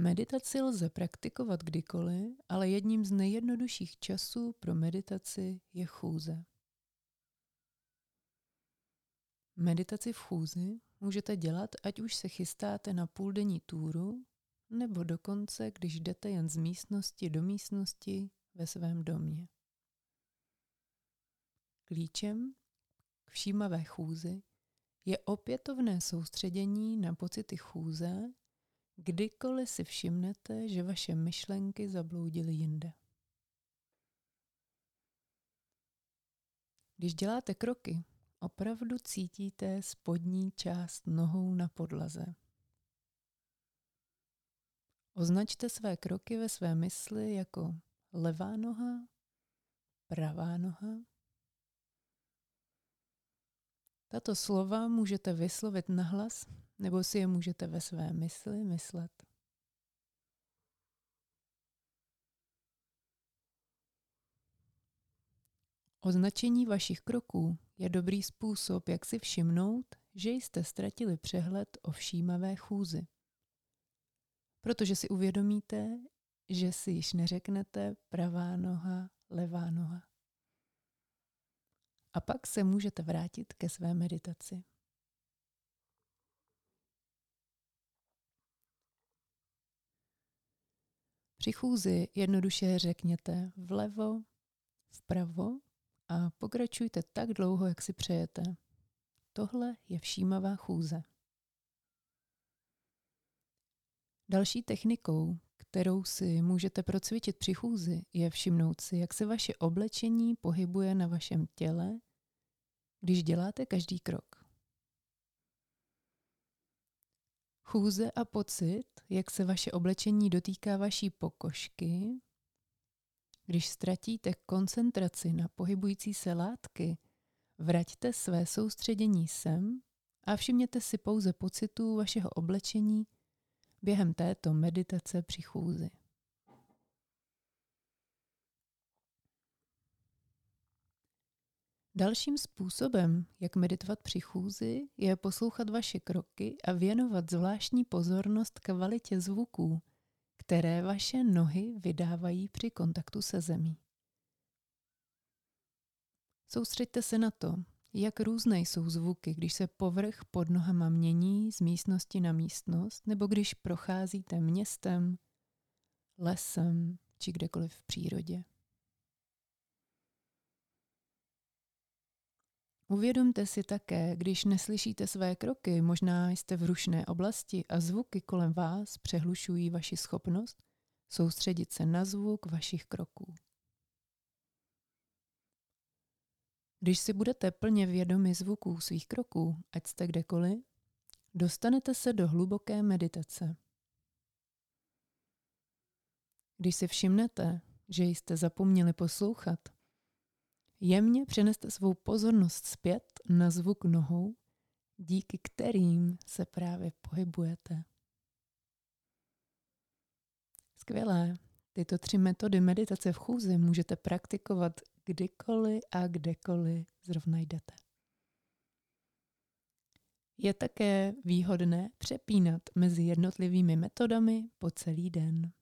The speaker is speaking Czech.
Meditaci lze praktikovat kdykoliv, ale jedním z nejjednodušších časů pro meditaci je chůze. Meditaci v chůzi můžete dělat, ať už se chystáte na půldenní túru, nebo dokonce, když jdete jen z místnosti do místnosti ve svém domě. Klíčem k všímavé chůzi je opětovné soustředění na pocity chůze, kdykoliv si všimnete, že vaše myšlenky zabloudily jinde. Když děláte kroky, opravdu cítíte spodní část nohou na podlaze. Označte své kroky ve své mysli jako levá noha, pravá noha. Tato slova můžete vyslovit nahlas nebo si je můžete ve své mysli myslet. Označení vašich kroků je dobrý způsob, jak si všimnout, že jste ztratili přehled o všímavé chůzi. Protože si uvědomíte, že si již neřeknete pravá noha, levá noha. A pak se můžete vrátit ke své meditaci. Při chůzi jednoduše řekněte vlevo, vpravo a pokračujte tak dlouho, jak si přejete. Tohle je všímavá chůze. Další technikou, kterou si můžete procvičit při chůzi, je všimnout si, jak se vaše oblečení pohybuje na vašem těle, když děláte každý krok. Chůze a pocit, jak se vaše oblečení dotýká vaší pokožky, když ztratíte koncentraci na pohybující se látky, vraťte své soustředění sem a všimněte si pouze pocitů vašeho oblečení během této meditace při chůzi. Dalším způsobem, jak meditovat při chůzi, je poslouchat vaše kroky a věnovat zvláštní pozornost kvalitě zvuků, které vaše nohy vydávají při kontaktu se zemí. Soustřeďte se na to, jak různé jsou zvuky, když se povrch pod nohama mění z místnosti na místnost, nebo když procházíte městem, lesem či kdekoliv v přírodě. Uvědomte si také, když neslyšíte své kroky, možná jste v rušné oblasti a zvuky kolem vás přehlušují vaši schopnost soustředit se na zvuk vašich kroků. Když si budete plně vědomi zvuků svých kroků, ať jste kdekoliv, dostanete se do hluboké meditace. Když si všimnete, že jste zapomněli poslouchat, Jemně přeneste svou pozornost zpět na zvuk nohou, díky kterým se právě pohybujete. Skvělé. Tyto tři metody meditace v chůzi můžete praktikovat kdykoliv a kdekoliv zrovna jdete. Je také výhodné přepínat mezi jednotlivými metodami po celý den.